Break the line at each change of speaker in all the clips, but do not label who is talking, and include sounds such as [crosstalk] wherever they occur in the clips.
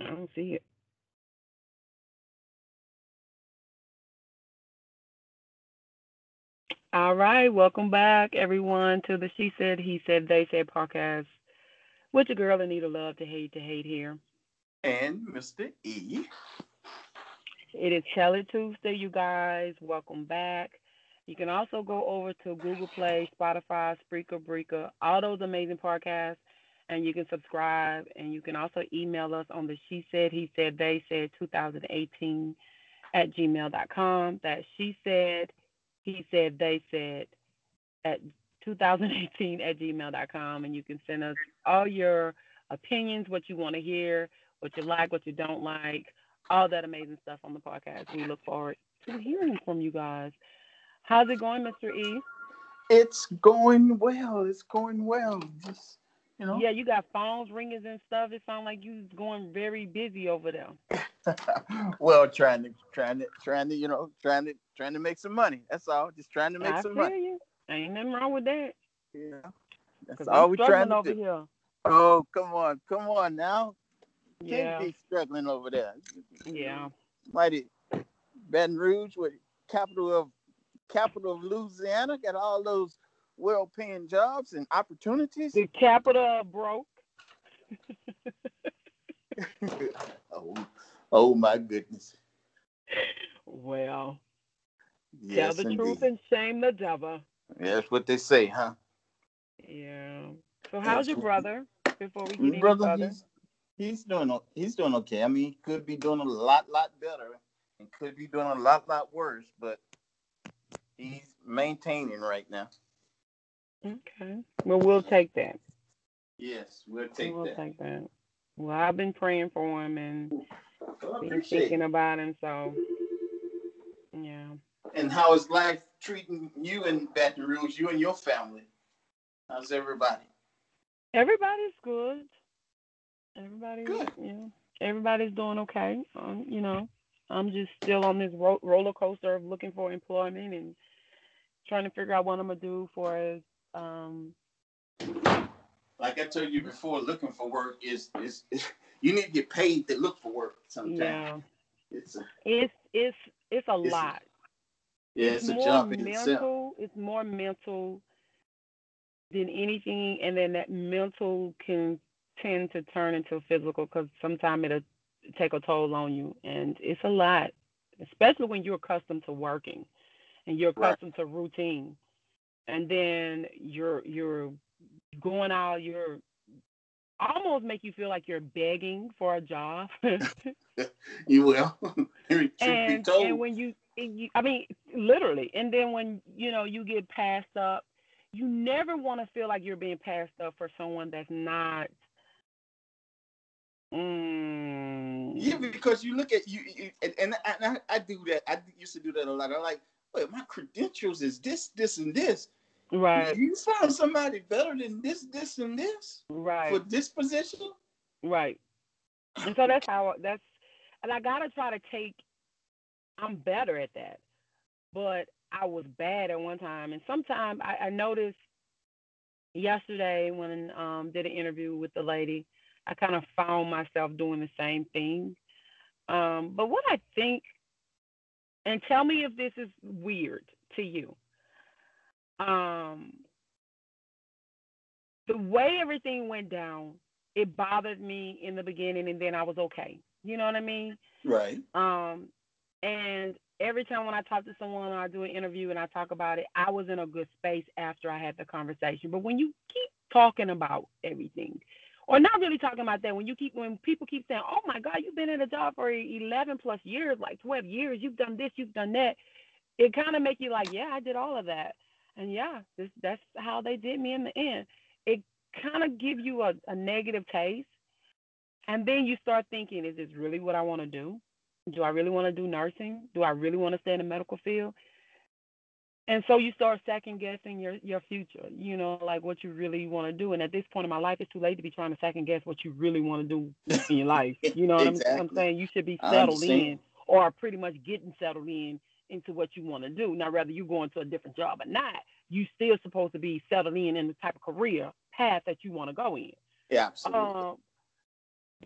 I don't see it. All right, welcome back, everyone, to the She Said, He Said, They Said podcast with your girl Anita Love to Hate to Hate here.
And Mr. E.
It is Kelly Tuesday, you guys. Welcome back. You can also go over to Google Play, Spotify, Spreaker, Breaker, all those amazing podcasts, and you can subscribe. And you can also email us on the She Said, He Said, They Said 2018 at gmail.com. That She Said, He Said, They Said at 2018 at gmail.com. And you can send us all your opinions, what you want to hear, what you like, what you don't like, all that amazing stuff on the podcast. We look forward to hearing from you guys. How's it going, Mr. E?
It's going well. It's going well. Just you know.
Yeah, you got phones ringing and stuff. It sounds like you going very busy over there. [laughs]
well, trying to trying to trying to you know trying to trying to make some money. That's all. Just trying to make
I
some money.
you. Ain't nothing wrong with that.
Yeah. That's
'Cause
all
I'm
we're trying to
over
do.
here.
Oh, come on, come on now. Can't be struggling over there.
yeah.
Mighty Baton Rouge, with capital of capital of Louisiana, got all those well-paying jobs and opportunities.
The capital broke. [laughs]
oh, oh my goodness.
Well,
Yes,
tell the
indeed.
truth and shame the devil.
Yeah, that's what they say, huh?
Yeah. So how's your brother? Before we get any
Brother,
further.
he's he's doing he's doing okay. I mean, he could be doing a lot, lot better, and could be doing a lot, lot worse, but he's maintaining right now.
Okay. Well, we'll take that.
Yes, we'll take that.
we'll take that. Well, I've been praying for him and
Well,
been thinking
it.
about him. So, yeah.
And how is life treating you in Baton Rouge? You and your family? How's everybody?
Everybody's good. Everybody,
Good.
yeah. Everybody's doing okay. Um, you know, I'm just still on this ro- roller coaster of looking for employment and trying to figure out what I'm gonna do for as um
Like I told you before, looking for work is is, you need to get paid to look for work. Sometimes
yeah.
it's a
It's it's it's a
It's a
lot.
yeah,
it's
it's a
more
jump in itself.
mental. It's more mental than anything, and then that mental can tend to turn into physical because sometimes it'll take a toll on you, and it's a lot, especially when you're accustomed to working and you're
Right.
accustomed to routine, and then you're you're going out, you're almost make you feel like you're begging for a job. [laughs] [laughs]
You will. [laughs]
And
told.
and when you, you i mean literally and then when you know you get passed up you never want to feel like you're being passed up for someone that's not mm,
Yeah, because you look at you, you and, and, I, I, I do that. I used to do that a lot. I'm like, wait, my credentials is this, this, and this.
right.
You found somebody better than this, this, and this
right.
for this position?
right. And so that's how that's and i gotta try to take i'm better at that but i was bad at one time. And sometimes i, I noticed yesterday when um did an interview with the lady i kind of found myself doing the same thing. Um but what i think and tell me if this is weird to you um the way everything went down it bothered me in the beginning and then i was okay you know what i mean
Right.
um, and every time when I talk to someone or I do an interview and I talk about it, I was in a good space after I had the conversation. But when you keep talking about everything, or not really talking about that, when you keep when people keep saying, "Oh my God, you've been in a job for 11 plus years, like 12 years, you've done this, you've done that," it kind of make you like, "Yeah, I did all of that," and yeah, this that's how they did me in the end. It kind of give you a, a negative taste, and then you start thinking, "Is this really what I want to do?" do I really want to do nursing? Do I really want to stay in the medical field? And so you start second guessing your your future, you know, like what you really want to do. And at this point in my life, it's too late to be trying to second guess what you really want to do in your life. [laughs] You know what I'm, I'm saying? You should be settled in or pretty much getting settled in into what you want to do. Now, whether you go into a different job or not, you still supposed to be settled in in the type of career path that you want to go in.
Yeah, absolutely.
Um,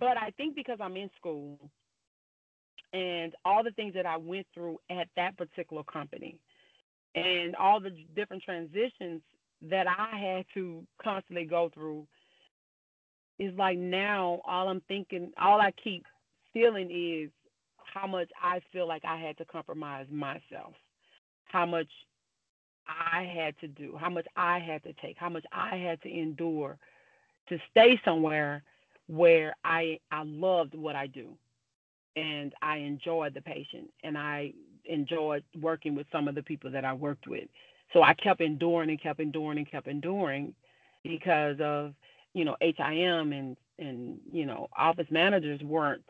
But I think because I'm in school and all the things that I went through at that particular company and all the different transitions that I had to constantly go through is like now all I'm thinking, all I keep feeling is how much I feel like I had to compromise myself, how much I had to do, how much I had to take, how much I had to endure to stay somewhere where I I loved what I do and I enjoyed the patient and I enjoyed working with some of the people that I worked with. So I kept enduring and kept enduring and kept enduring because of, you know, HIM and and you know, office managers weren't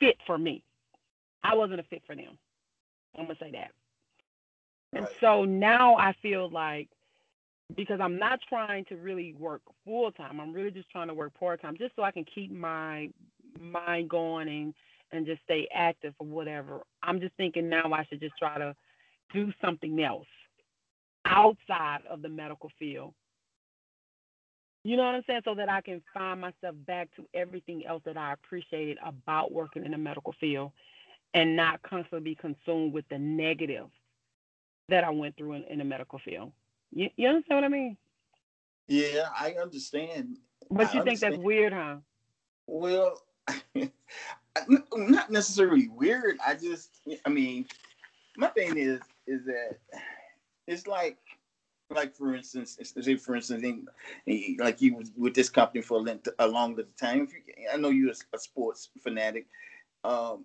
fit for me. I wasn't a fit for them. I'm gonna say that. And so now I feel like because I'm not trying to really work full time. I'm really just trying to work part time, just so I can keep my mind going and and just stay active or whatever. I'm just thinking now I should just try to do something else outside of the medical field. You know what I'm saying? So that I can find myself back to everything else that I appreciated about working in the medical field and not constantly be consumed with the negative that I went through in, in the medical field. You, you understand what I mean?
Yeah, I understand.
But
I
you think that's weird, huh?
Well, [laughs] not necessarily weird. I just, I mean, my thing is, is that it's like, like for instance, say for instance, in, like you was with this company for a, length, a long time. If you, I know you're a, a sports fanatic. Um,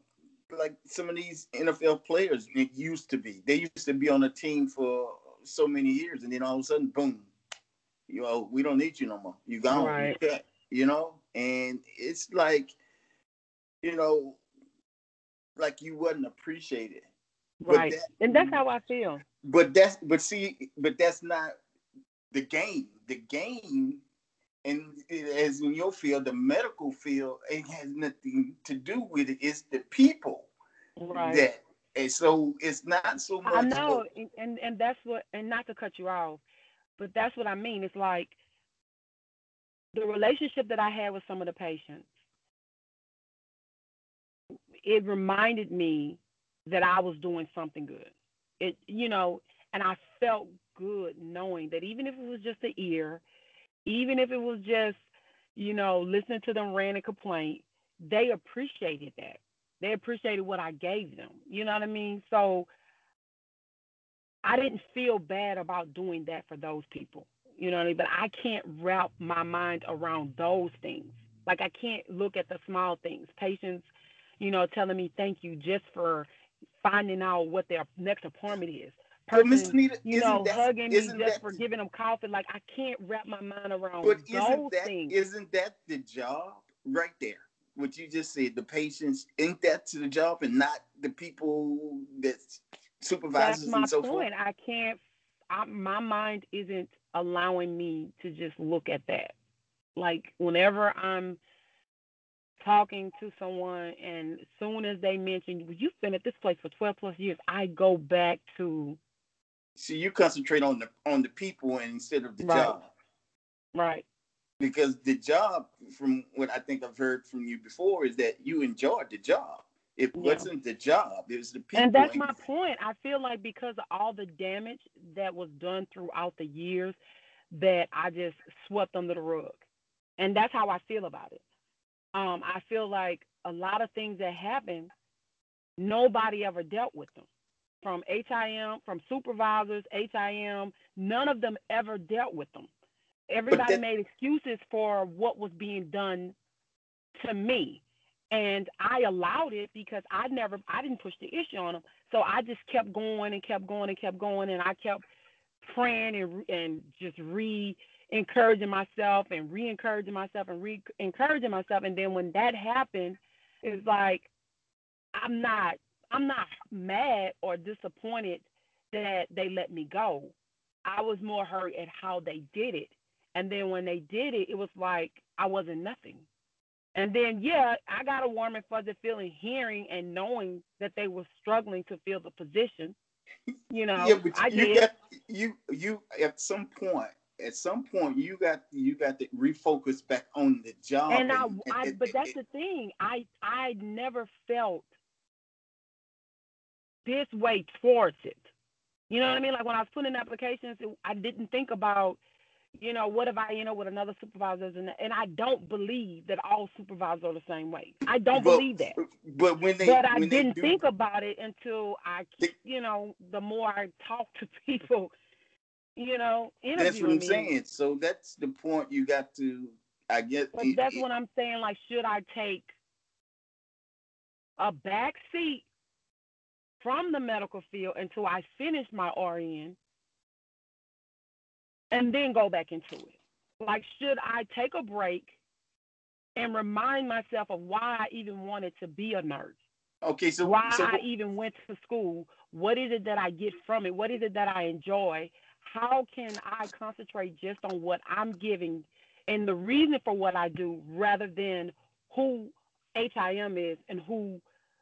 like some of these NFL players it used to be. They used to be on a team for so many years, and then all of a sudden, boom, you know, we don't need you no more. You gone.
Right.
You, you know, and it's like, you know, like you wasn't appreciated.
Right. That, and that's how I feel.
But that's but see, but that's not the game. The game and as in your field, the medical field, it has nothing to do with it. It's the people
right.
that, and so it's not so much.
I know, and, and and that's what, and not to cut you off, but that's what I mean. It's like the relationship that I had with some of the patients. It reminded me that I was doing something good. It, you know, and I felt good knowing that even if it was just an ear even if it was just, you know, listening to them rant and complain, they appreciated that. They appreciated what I gave them. You know what I mean? So I didn't feel bad about doing that for those people. You know what I mean? But I can't wrap my mind around those things. Like I can't look at the small things. Patients, you know, telling me thank you just for finding out what their next appointment is person, Nita, you know, that, hugging me just that, for giving them coffee. Like I can't wrap my mind around but those
isn't that,
things.
Isn't that the job right there? What you just said, the patients, ain't that to the job and not the people that supervisors
That's my
and so
point.
forth?
I can't. I, my mind isn't allowing me to just look at that. Like whenever I'm talking to someone and as soon as they mention you've been at this place for 12 plus years i go back to
See, you concentrate on the on the people instead of the
right.
job.
Right.
Because the job, from what I think I've heard from you before, is that you enjoyed the job. It yeah. wasn't the job; it was the people.
And that's my point. I feel like because of all the damage that was done throughout the years, that I just swept under the rug, and that's how I feel about it. Um, I feel like a lot of things that happened, nobody ever dealt with them from HIM, from supervisors, HIM, none of them ever dealt with them. Everybody that, made excuses for what was being done to me. And I allowed it because I never, I didn't push the issue on them. So I just kept going and kept going and kept going. And I kept praying and, and just re encouraging myself and re encouraging myself and re encouraging myself. And then when that happened, it's like, I'm not I'm not mad or disappointed that they let me go. I was more hurt at how they did it. And then when they did it, it was like I wasn't nothing. And then, yeah, I got a warm and fuzzy feeling hearing and knowing that they were struggling to fill the position. You [laughs] know,
yeah, but
I
you
did.
Got, you, you, at some point, at some point you got you got to refocus back on the job.
And, and I, but that's the thing. I I never felt this way towards it. You know what I mean? Like when I was putting in applications, I didn't think about, you know, what if I, you know, with another supervisor, and and I don't believe that all supervisors are the same way. I don't but, believe that.
But when they,
but I didn't
do,
think about it until I, you know, the more I talk to [laughs] people, you know,
That's what I'm
me.
saying. So that's the point you got to. I guess.
But it, that's it, what I'm saying. Like, should I take a back seat from the medical field until I finish my RN and then go back into it. Like, should I take a break and remind myself of why I even wanted to be a nurse?
Okay, so
why
so,
I even went to school. What is it that I get from it? What is it that I enjoy? How can I concentrate just on what I'm giving and the reason for what I do rather than who HIM is and who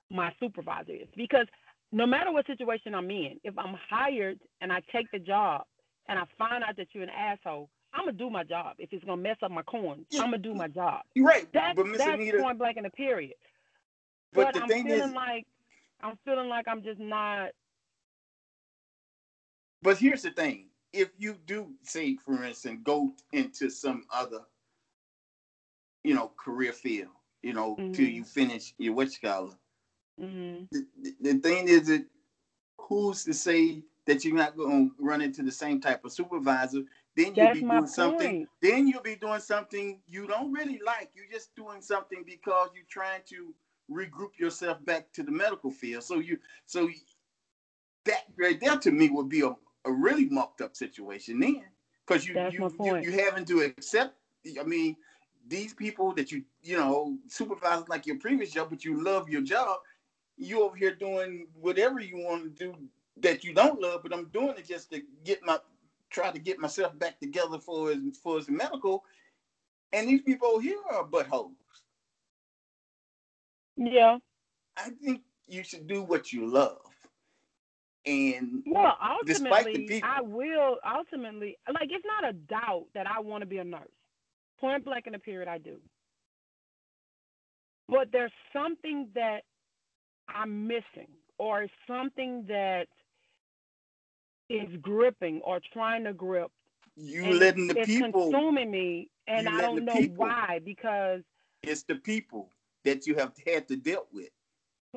my supervisor is? Because no matter what situation I'm in, if I'm hired and I take the job and I find out that you're an asshole, I'm gonna do my job. If it's gonna mess up my corn, yeah. I'm gonna do my job.
You're right.
That's,
but Miss
that's
Anita,
point blank in the period.
But,
but
the
I'm
thing
feeling
is,
like I'm feeling like I'm just not.
But here's the thing: if you do, say, for instance, go into some other, you know, career field, you know, mm-hmm. till you finish your what scholar,
Mm-hmm.
The, the, thing is that who's to say that you're not going to run into the same type of supervisor? Then you'll
That's
be doing
point.
something. Then you'll be doing something you don't really like. You're just doing something because you're trying to regroup yourself back to the medical field. So you, so that right there to me would be a, a really mucked up situation then, because you you, you you having to accept. I mean, these people that you you know supervise like your previous job, but you love your job you over here doing whatever you want to do that you don't love, but I'm doing it just to get my try to get myself back together for as for as medical. And these people here are buttholes.
Yeah.
I think you should do what you love. And
well, ultimately, people, I will ultimately like it's not a doubt that I want to be a nurse. Point blank in the period, I do. But there's something that I'm missing or something that is gripping or trying to grip.
You letting the
it's
people
consuming me, and I don't know people, why because
it's the people that you have had to deal with.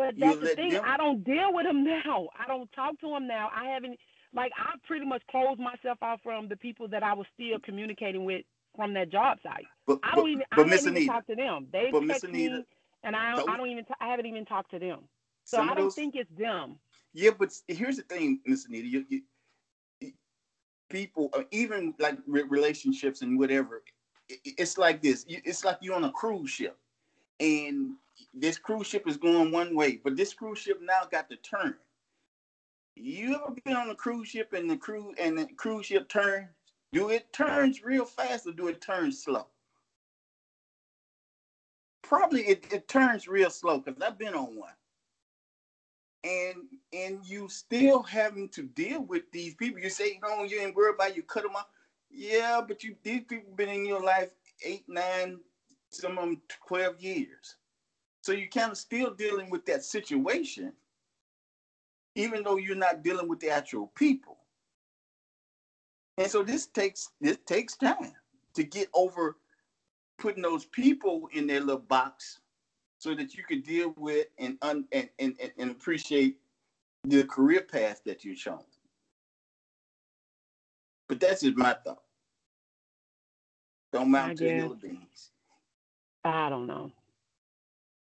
But that's you the thing. Them... I don't deal with them [laughs] now. I don't talk to them now. I haven't like I pretty much closed myself off from the people that I was still communicating with from that job site.
But,
I don't
but,
even.
But
I
Miss
haven't
Anita,
even talked to them. They text Anita, me, and I don't, I don't even. T- I haven't even talked to them. So I don't those, think it's them.
Yeah, but here's the thing, Miss Anita. You, you, people, uh, even like relationships and whatever, it's like this. It's like you're on a cruise ship, and this cruise ship is going one way, but this cruise ship now got to turn. You ever been on a cruise ship and the cruise and the cruise ship turns? Do it turns real fast or do it turn slow? Probably it, it turns real slow because I've been on one and and you still having to deal with these people. You say, no, you ain't worried about you cut them off. Yeah, but you these people been in your life eight, nine, some of them twelve years. So you're kind of still dealing with that situation, even though you're not dealing with the actual people. And so this takes this takes time to get over putting those people in their little box so that you could deal with and, un, and, and, and appreciate the career path that you're shown. But that's just my thought. Don't mount to the hill of beans.
I don't know.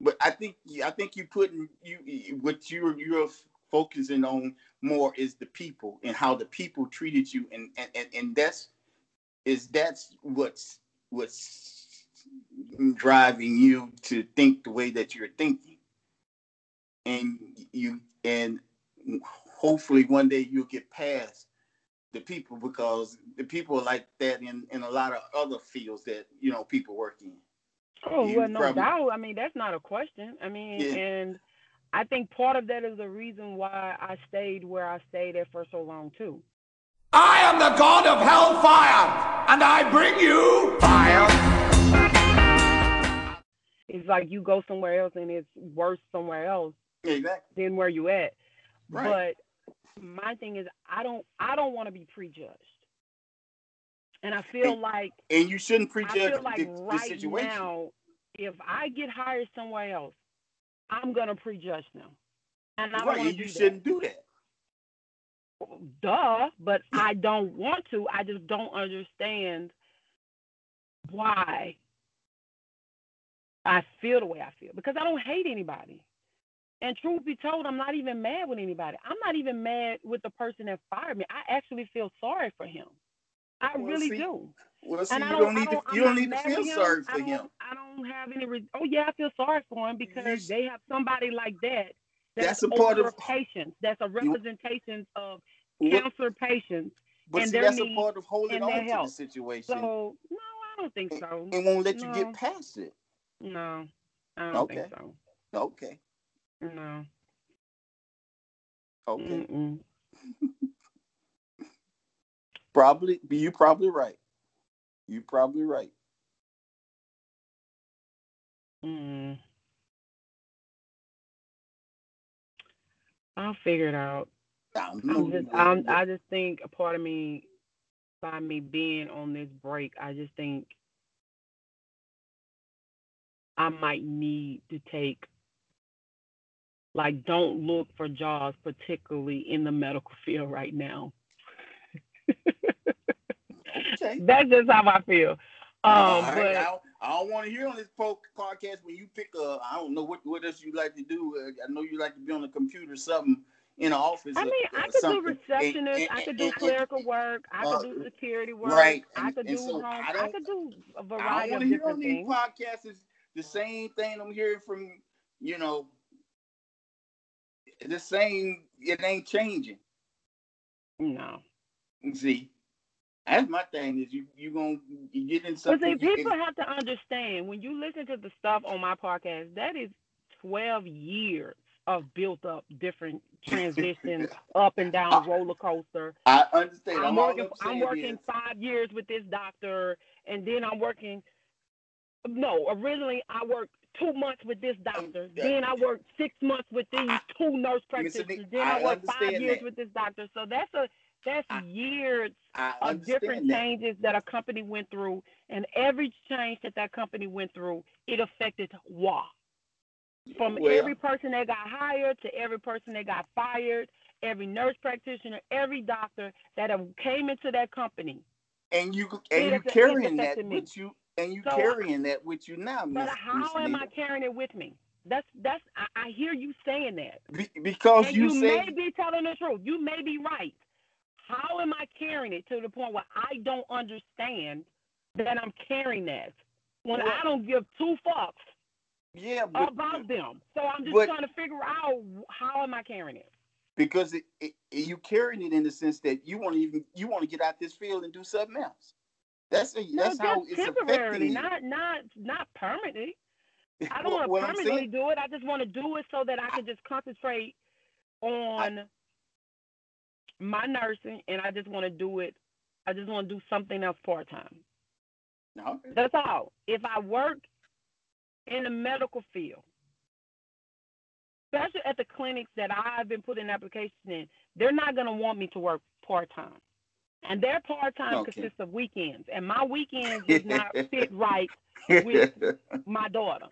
But I think I think you putting you what you're you're focusing on more is the people and how the people treated you. And and, and, and that's is that's what's what's driving you to think the way that you're thinking. And you and hopefully one day you'll get past the people because the people are like that in in a lot of other fields that you know people work in
oh you well no probably, doubt i mean that's not a question i mean yeah. and i think part of that is the reason why i stayed where i stayed at for so long too
I am the god of hellfire, and I bring you fire.
It's like you go somewhere else and it's worse somewhere else
Exactly.
than where you at.
Right.
But my thing is, I don't, I don't want to be prejudged, and I feel
And
like
And you shouldn't
I
prejudge
feel like
the, the situation.
now, if I get hired somewhere else, I'm gonna prejudge them, and I
right.
want
And you
do
shouldn't do that.
that. Duh, but I don't want to. I just don't understand why I feel the way I feel because I don't hate anybody. And truth be told, I'm not even mad with anybody. I'm not even mad with the person that fired me. I actually feel sorry for him. I
Well,
really
see,
do.
Well, see,
And
you
I
don't,
don't,
need to. You don't need to feel sorry for
don't,
him.
I don't have any. Re- oh yeah, I feel sorry for him because they have somebody like that.
That's a part of-
patients. That's a representation of
What-
cancer patients.
But
and
see, that's a part of holding on to the situation.
So no, I don't think so.
and won't let you get past it.
No, I don't
Okay.
think so.
Okay.
No.
Okay. [laughs] Probably. You probably right. You probably right.
Mm. I'll figure it out. I'm just, I'm, I just think a part of me, by me being on this break, I just think I might need to take, like, don't look for jobs, particularly in the medical [laughs] field right now.
Okay.
That's just how I feel. Um,
All right,
but
I don't, I don't want to hear on this po- podcast when you pick a. I don't know what what else you like to do. Uh, I know you like to be on the computer, or something in the office.
I
or-
mean, I
or
could do receptionist,
And-
I
and-
could do
and- and-
clerical work, I
uh,
could do security work,
right,
I could
and
do
so
home,
I
I,
don't-
could do a
I don't
variety
want
of
to hear on
different
these
things.
podcasts is the same thing I'm hearing from you know. The same. It ain't changing.
No.
See, that's my thing. Is you you gonna you get in something.
But
see,
people have to understand when you listen to the stuff on my podcast, that is 12 years of built up different [laughs] transitions, up and down roller coaster.
I understand.
I'm
I'm,
working.
I'm
working
is-
five years with this doctor, and then I'm working. No, originally I worked two months with this doctor.
yeah.
Then I worked six months with these two nurse practitioners. Then I,
I
worked five years
that.
with this doctor. So that's a that's
I-
years
I
of different
that.
changes that a company went through, and every change that that company went through, it affected WA. From
Well-
every person that got hired to every person that got fired, every nurse practitioner, every doctor that have came into that company.
and you and you carrying that
me.
with you, and you
So,
carrying that with you now,
But
Miss
how
Miss
am I carrying it with me? That's that's I, I hear you saying that.
Be, because you,
you,
say
may be telling the truth. You may be right. How am I carrying it to the point where I don't understand that I'm carrying that when
Well-
I don't give two fucks
yeah, but,
about them? So I'm just
but-
trying to figure out how am I carrying it.
because it, it, you carrying it in the sense that you want to even you want to get out this field and do something else. That's a,
No,
that's how it's
temporarily,
affecting
not not not permanently. [laughs] I don't
What-
want to permanently do it. I just want to do it so that I can just concentrate on my nursing, and I just want to do it. I just want to do something else part time.
No,
That's all. If I work in the medical field, especially at the clinics that I've been putting applications in, they're not going to want me to work part time. And their part time
Okay.
consists of weekends, and my weekends does not [laughs] fit right with [laughs] my daughter.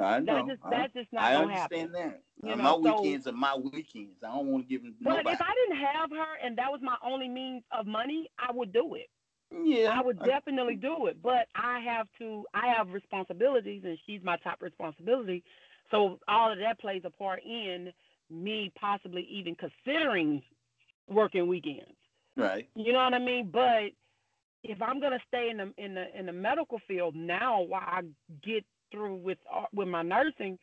I know.
That just that's just not
I
gonna happen.
understand that.
You know,
my
so-
weekends are my weekends. I don't want to give them
But
nobody.
if I didn't have her and that was my only means of money, I would do it.
yeah,
I would definitely do it. But I have to I have responsibilities and she's my top responsibility. So all of that plays a part in me possibly even considering working weekends.
right.
You know what I mean? But if I'm gonna stay in the in the in the medical field now while I get through with uh, with my nursing,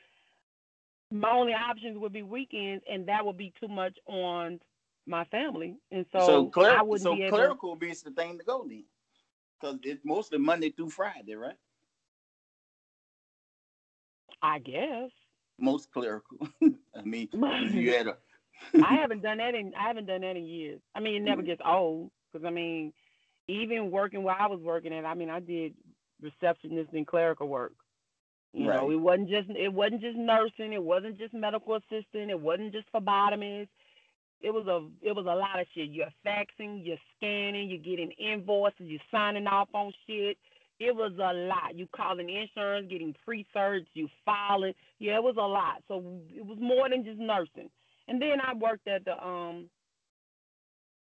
my only options would be weekends, and that would be too much on my family, and so,
So, cler-
I wouldn't
so
be able.
clerical be the thing to go then, because it's mostly Monday through Friday, right?
I guess
Most clerical. [laughs] I mean, you had a. [laughs]
I [laughs] haven't done that in I haven't done that in years. I mean, it never gets old. Because I mean, even working where I was working at, I mean, I did receptionist and clerical work. You
Right.
know, it wasn't just it wasn't just nursing, it wasn't just medical assistant, it wasn't just phlebotomist. It was a it was a lot of shit. You're faxing, you're scanning, you're getting invoices, you're signing off on shit. It was a lot. You calling insurance, getting pre-search, you filing. Yeah, it was a lot. So it was more than just nursing. And then I worked at the um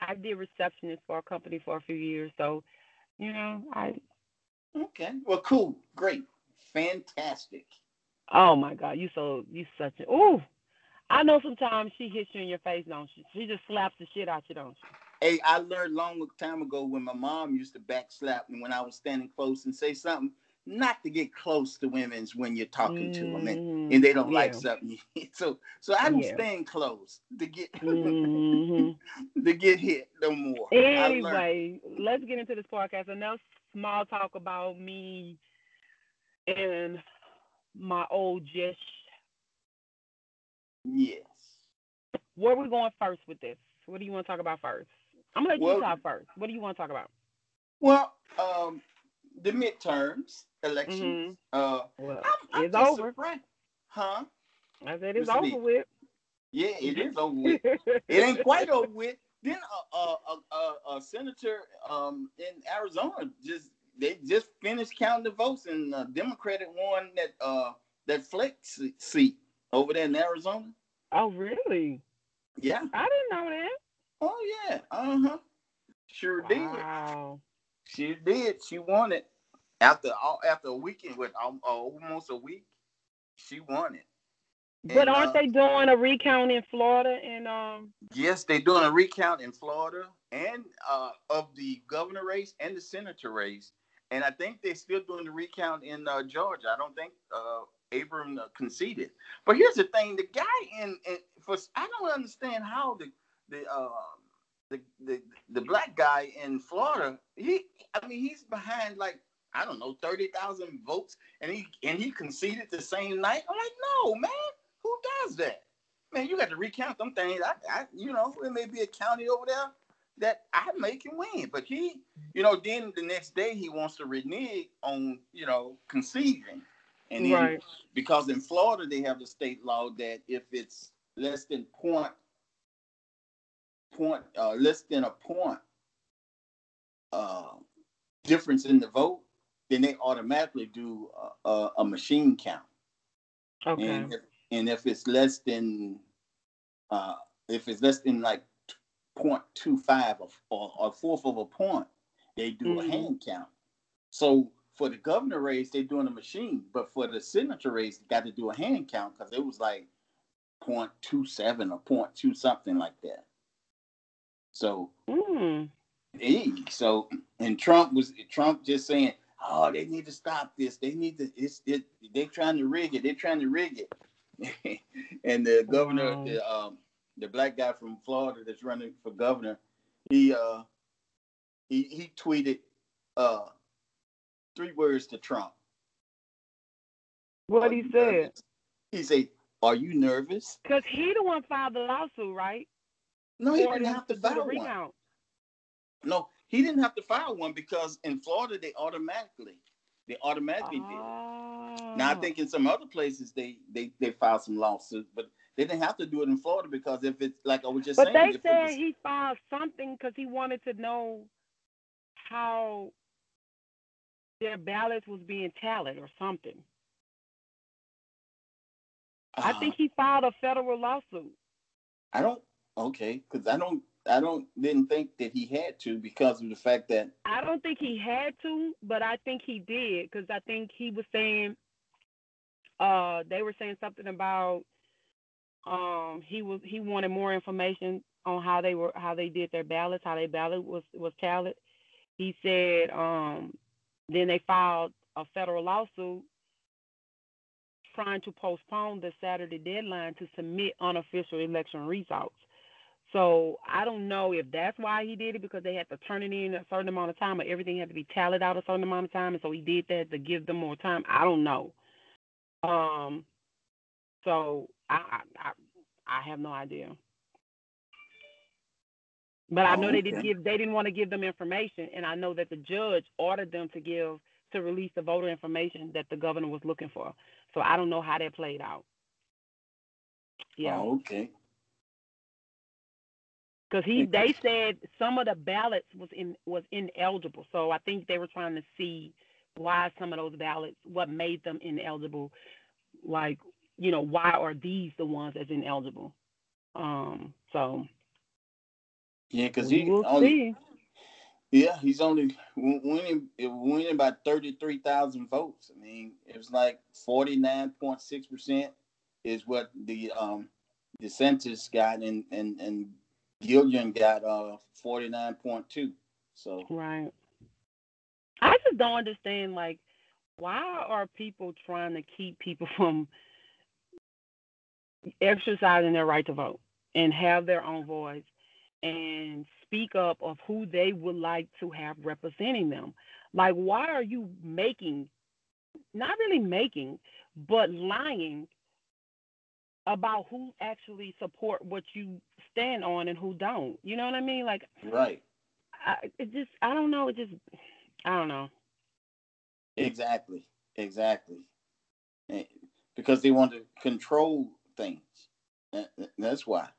I did receptionist for a company for a few years. So, you know, I
Okay. Well, cool. Great. Fantastic.
oh my God, you so you such a ooh. I know sometimes she hits you in your face, don't she? She just slaps the shit out you, don't she?
Hey, I learned long time ago when my mom used to backslap me when I was standing close and say something, not to get close to women's when you're talking to them and, and they don't like something. [laughs] So so I don't
Yeah.
stand close to get [laughs]
Mhm.
to get hit no more.
Anyway, let's get into this podcast. Enough small talk about me and my old Jish.
Yes.
Where we going first with this? What do you want to talk about first? I'm gonna let
Well-
you talk first. What do you want to talk about?
Well, um, the midterms election. Uh,
Well,
I'm, I'm
it's over.
surprised. Huh?
I said it's over
Lee.
with.
Yeah, it is over with. [laughs] It ain't quite over with. Then a, a, a, a, a senator um, in Arizona just they just finished counting the votes, and uh, Democratic won that uh, that flex seat over there in Arizona.
oh, really?
Yeah.
I didn't know that.
Oh yeah. Uh huh. Sure did.
Wow.
She did. She won it after all after a weekend with uh, almost a week. She won it.
But
And,
aren't
uh,
they doing a recount in Florida and um?
Yes, they're doing a recount in Florida and uh, of the governor race and the senator race, and I think they're still doing the recount in uh, Georgia. I don't think uh, Abram uh, conceded. But here's the thing: the guy in, in for I don't understand how the the uh, the, the the black guy in Florida he I mean he's behind like I don't know thirty thousand votes, and he and he conceded the same night. I'm like, no man, who does that? Man, you got to recount them things. I, I, you know, it may be a county over there that I make him win, but he, you know, then the next day he wants to renege on, you know, conceding, and then
Right.
because in Florida they have the state law that if it's less than point, point, uh, less than a point, uh, difference in the vote, then they automatically do a, a, a machine count.
Okay.
And if, and if it's less than, uh, if it's less than like 0.25 or, or, or fourth of a point, they do
Mhm.
a hand count. So for the governor race, they're doing a machine, but for the senator race, they got to do a hand count because it was like 0.27 or 0.2 something like that. So
Mm.
Hey, so and Trump was Trump just saying, "Oh, they need to stop this. They need to. It's it. They're trying to rig it. They're trying to rig it." [laughs] and the governor,
Wow.
the um, the black guy from Florida that's running for governor, he uh, he he tweeted uh, three words to Trump.
What he said?
nervous? He said, "Are you nervous?"
Cause he the one filed the lawsuit, right?
No, he didn't have to file one.
recount.
No, he didn't have to file one because in Florida they automatically they automatically did it. Now I
Oh.
think in some other places they they they filed some lawsuits, but they didn't have to do it in Florida because if it's like I was just
But
saying,
they said he filed something because he wanted to know how their ballots was being tallied or something. I
uh,
think he filed a federal lawsuit.
I don't okay because I don't I don't didn't think that he had to because of the fact that
I don't think he had to, but I think he did because I think he was saying, uh, they were saying something about, um, he was he wanted more information on how they were how they did their ballots, how they ballot was was tallied. He said, um, then they filed a federal lawsuit trying to postpone the Saturday deadline to submit unofficial election results. So I don't know if that's why he did it because they had to turn it in a certain amount of time or everything had to be tallied out a certain amount of time, and so he did that to give them more time. I don't know. Um. So I I I, have no idea. But I
Oh,
know they didn't give they didn't want to give them information, and I know that the judge ordered them to give to release the voter information that the governor was looking for. So I don't know how that played out. Yeah,
Oh, okay.
because he they said some of the ballots was in was ineligible. So I think they were trying to see why some of those ballots, what made them ineligible, like you know why are these the ones that's ineligible? Um, so
Yeah, because he
will
only
see.
yeah he's only winning winning by thirty three thousand votes. I mean, it was like forty nine point six percent is what the um DeSantis got, and and and Gillum got uh forty nine point two. So
Right. I just don't understand like why are people trying to keep people [laughs] from exercising their right to vote and have their own voice and speak up of who they would like to have representing them. Like why are you making not really making but lying about who actually support what you stand on and who don't. You know what I mean? Like
right,
I, it just I don't know. It just I don't know.
exactly, exactly, because they want to control things. That- that- That's why.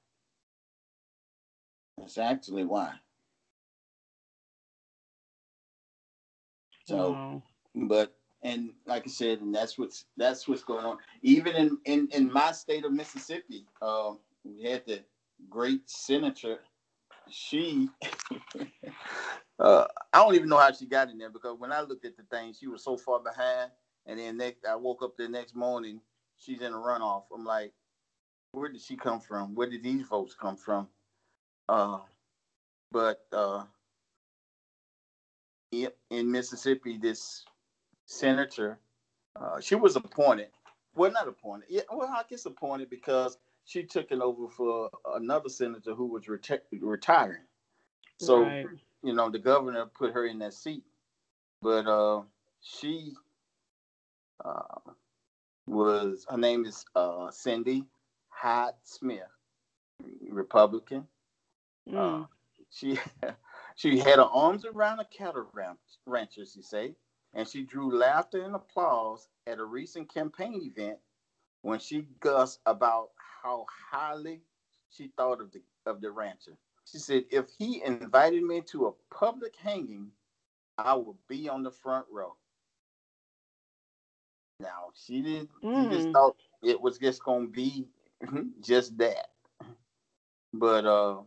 That's actually why. So.
Wow.
but and like I said, and that's what's that's what's going on. Even in in in my state of Mississippi, um, we had the great senator. She, [laughs] uh, I don't even know how she got in there because when I looked at the thing, she was so far behind. And then next, I woke up the next morning, she's in a runoff. I'm like, where did she come from? Where did these votes come from? Uh, but uh, in Mississippi, this senator, uh, she was appointed. Well, not appointed. Yeah, well, I guess appointed because she took it over for another senator who was reti- retiring. So
Right.
you know, the governor put her in that seat, but uh, she uh, was her name is uh, Cindy Hyde Smith, Republican.
Mm.
She [laughs] she had her arms around a cattle ranch, rancher, she say, and she drew laughter and applause at a recent campaign event when she gussed about how highly she thought of the of the rancher. She said, "If he invited me to a public hanging, I would be on the front row." Now she didn't. She just
Mm.
thought it was just gonna be [laughs] just that, but uh,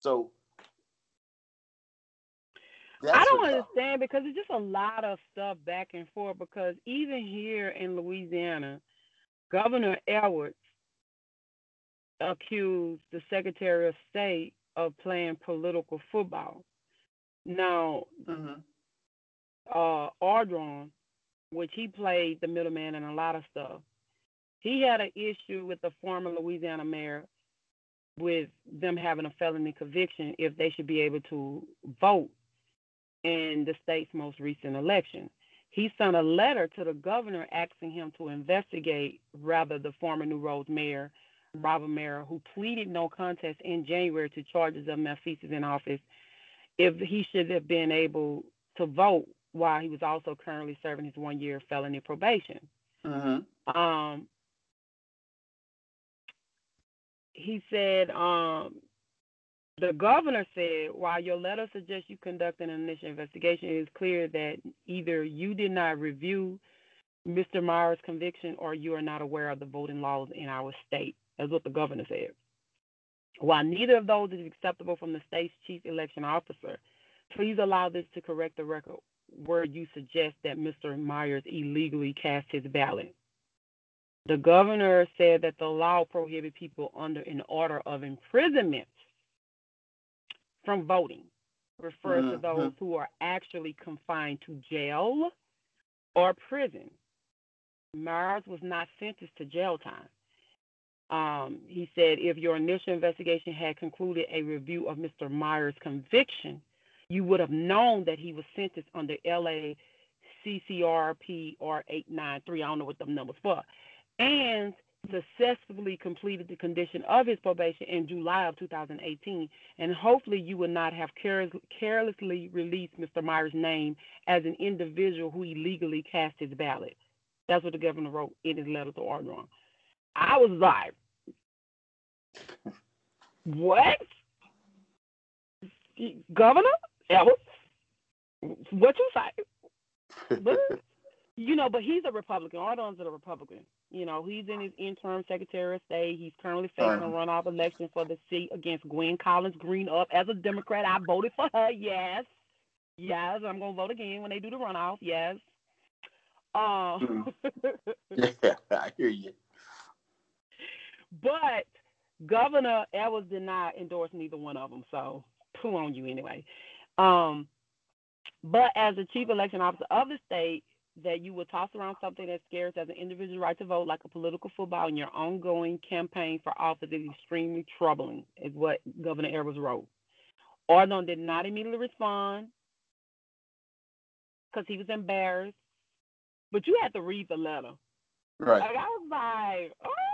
so
I don't understand because it's just a lot of stuff back and forth. Because even here in Louisiana, Governor Edwards accused the Secretary of State of playing political football. Now,
Mhm.
uh, Ardoin, which he played the middleman in a lot of stuff, he had an issue with the former Louisiana mayor with them having a felony conviction if they should be able to vote in the state's most recent election. He sent a letter to the governor asking him to investigate rather the former New Roads mayor, Robert Myers, who pleaded no contest in January to charges of malfeasance in office, if he should have been able to vote while he was also currently serving his one year felony probation.
Mhm.
Um, he said, um, the governor said, while your letter suggests you conduct an initial investigation, it is clear that either you did not review Mr. Myers' conviction or you are not aware of the voting laws in our state. That's what the governor said. While neither of those is acceptable from the state's chief election officer, please allow this to correct the record where you suggest that Mr. Myers illegally cast his ballot. The governor said that the law prohibits people under an order of imprisonment from voting, refers to
Mhm.
those who are actually confined to jail or prison. Myers was not sentenced to jail time. Um, he said if your initial investigation had concluded a review of Mr. Myers' conviction, you would have known that he was sentenced under LA CCRP or 893. I don't know what the numbers for. And successfully completed the condition of his probation in July of 2018, and hopefully you will not have carelessly released Mr. Myers' name as an individual who illegally cast his ballot. That's what the governor wrote in his letter to Ardoin. I was like, what? Governor? What you say? [laughs] You know, but he's a Republican. Ardoin's a Republican. You know, he's in his interim Secretary of State. He's currently facing a runoff election for the seat against Gwen Collins Greenup. As a Democrat, I voted for her. Yes, yes, I'm gonna vote again when they do the runoff. Yes. Um, [laughs]
yeah, [laughs] I hear you.
But Governor Edwards did not endorse neither one of them, so poo on you anyway. Um, but as the chief election officer of the state, that you will toss around something that scares as an individual right to vote, like a political football, in your ongoing campaign for office is extremely troubling, is what Governor Edwards wrote. Ardoin did not immediately respond because he was embarrassed. But you had to read the letter.
Right.
Like, I was oh,